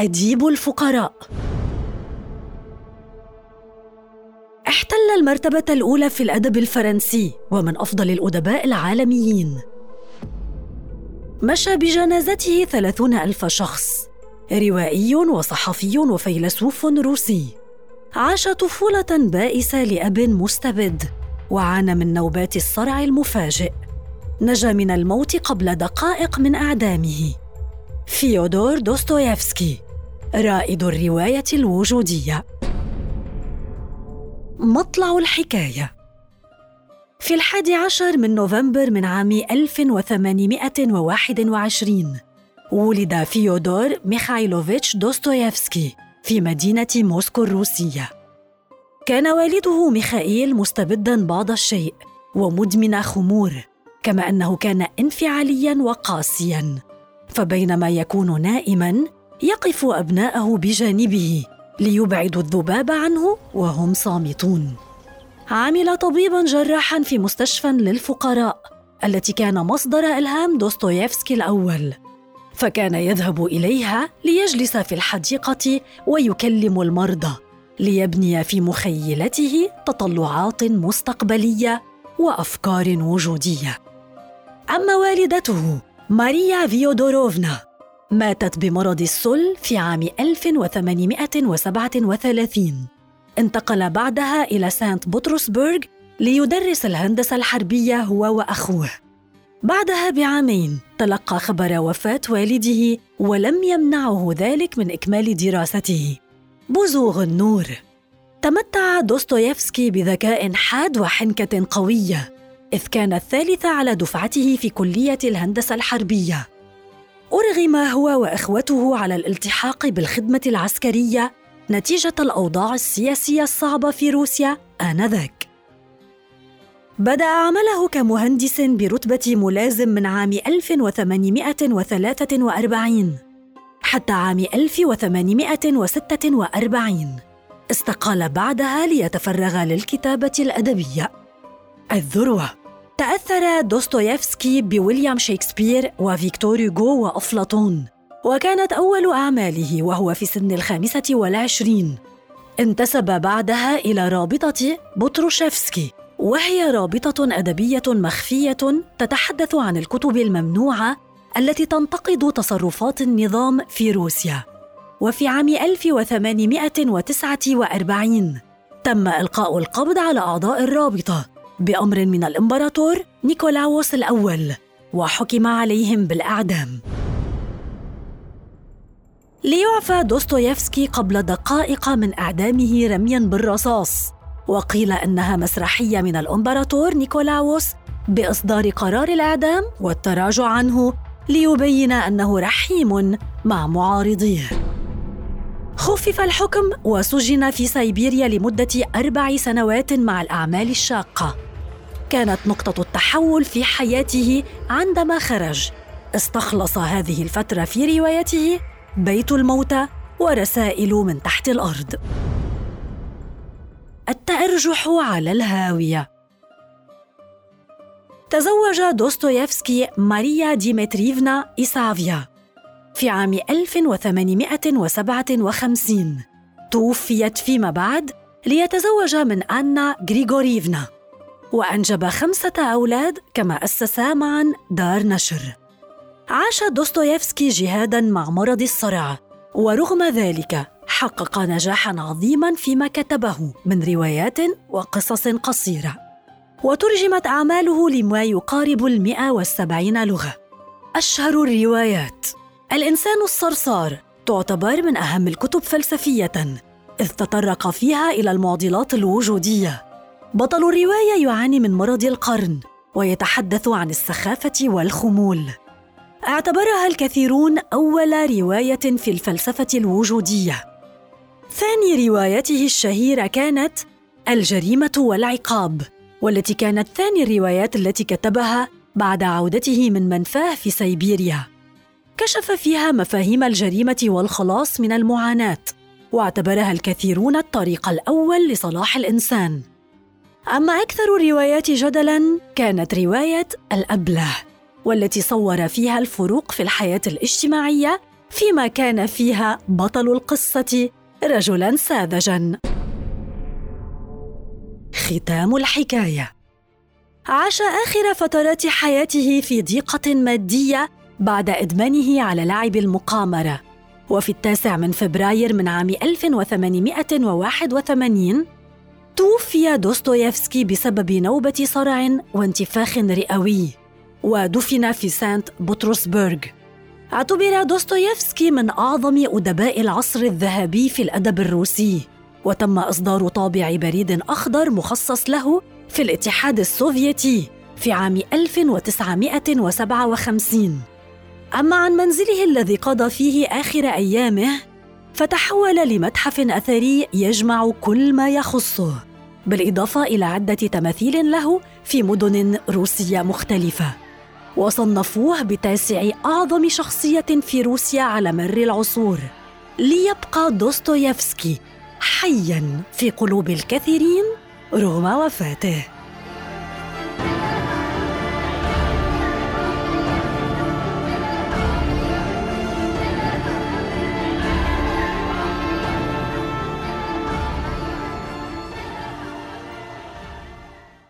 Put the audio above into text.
أديب الفقراء. احتل المرتبة الأولى في الأدب الفرنسي ومن أفضل الأدباء العالميين. مشى بجنازته ثلاثون ألف شخص روائي وصحفي وفيلسوف روسي. عاش طفولة بائسة لأب مستبد وعانى من نوبات الصرع المفاجئ. نجا من الموت قبل دقائق من أعدامه. فيودور دوستويفسكي. رائد الرواية الوجودية. مطلع الحكاية. في الحادي عشر من نوفمبر من عام 1821 ولد فيودور ميخايلوفيتش دوستويفسكي في مدينة موسكو الروسية. كان والده ميخائيل مستبدا بعض الشيء ومدمن خمور كما أنه كان انفعاليا وقاسيا. فبينما يكون نائما يقف أبناءه بجانبه ليبعدوا الذباب عنه وهم صامتون. عمل طبيبا جراحا في مستشفى للفقراء التي كان مصدر إلهام دوستويفسكي الأول فكان يذهب إليها ليجلس في الحديقة ويكلم المرضى ليبني في مخيلته تطلعات مستقبلية وأفكار وجودية. أما والدته ماريا فيودوروفنا ماتت بمرض السل في عام 1837 انتقل بعدها إلى سانت بطرسبرغ ليدرس الهندسة الحربية هو وأخوه. بعدها بعامين تلقى خبر وفاة والده ولم يمنعه ذلك من إكمال دراسته. بزوغ النور. تمتع دوستويفسكي بذكاء حاد وحنكة قوية إذ كان الثالث على دفعته في كلية الهندسة الحربية. أرغم هو وإخوته على الالتحاق بالخدمة العسكرية نتيجة الأوضاع السياسية الصعبة في روسيا آنذاك. بدأ عمله كمهندس برتبة ملازم من عام 1843 حتى عام 1846 استقال بعدها ليتفرغ للكتابة الأدبية. الذروة تأثر دوستويفسكي بويليام شكسبير وفيكتور هوغو وأفلاطون. وكانت أول أعماله وهو في سن الخامسة والعشرين. انتسب بعدها إلى رابطة بتراشيفسكي وهي رابطة أدبية مخفية تتحدث عن الكتب الممنوعة التي تنتقد تصرفات النظام في روسيا. وفي عام 1849 تم إلقاء القبض على أعضاء الرابطة. بأمر من الإمبراطور نيكولاوس الأول وحكم عليهم بالإعدام. ليعفى دوستويفسكي قبل دقائق من إعدامه رميا بالرصاص وقيل أنها مسرحية من الإمبراطور نيكولاوس بإصدار قرار الإعدام والتراجع عنه ليبين أنه رحيم مع معارضيه. خفف الحكم وسجن في سيبيريا لمدة أربع سنوات مع الأعمال الشاقة. كانت نقطة التحول في حياته عندما خرج. استخلص هذه الفترة في روايته بيت الموتى ورسائل من تحت الأرض. التأرجح على الهاوية. تزوج دوستويفسكي ماريا ديمتريفنا إيسافيا في عام 1857 توفيت فيما بعد ليتزوج من أنا غريغوريفنا. وأنجب خمسة أولاد كما أسسا معا دار نشر. عاش دوستويفسكي جهادا مع مرض الصرع ورغم ذلك حقق نجاحا عظيما فيما كتبه من روايات وقصص قصيرة. وترجمت أعماله لما يقارب المئة والسبعين لغة. أشهر الروايات. الإنسان الصرصار تعتبر من أهم الكتب فلسفية إذ تطرق فيها إلى المعضلات الوجودية. بطل الرواية يعاني من مرض القرن ويتحدث عن السخافة والخمول. اعتبرها الكثيرون أول رواية في الفلسفة الوجودية. ثاني روايته الشهيرة كانت الجريمة والعقاب والتي كانت ثاني الروايات التي كتبها بعد عودته من منفاه في سيبيريا. كشف فيها مفاهيم الجريمة والخلاص من المعاناة واعتبرها الكثيرون الطريق الأول لصلاح الإنسان. أما أكثر الروايات جدلاً؟ كانت رواية الأبله والتي صور فيها الفروق في الحياة الاجتماعية فيما كان فيها بطل القصة رجلا ساذجا. ختام الحكاية. عاش آخر فترات حياته في ضيقة مادية بعد إدمانه على لعب المقامرة. وفي التاسع من فبراير من عام 1881 توفي دوستويفسكي بسبب نوبة صرع وانتفاخ رئوي ودفن في سانت بطرسبرغ. اعتبر دوستويفسكي من أعظم أدباء العصر الذهبي في الأدب الروسي وتم إصدار طابع بريد أخضر مخصص له في الاتحاد السوفيتي في عام 1957 أما عن منزله الذي قضى فيه آخر أيامه فتحول لمتحف أثري يجمع كل ما يخصه بالإضافة إلى عدة تماثيل له في مدن روسية مختلفة. وصنفوه بتاسع أعظم شخصية في روسيا على مر العصور ليبقى دوستويفسكي حيا في قلوب الكثيرين رغم وفاته.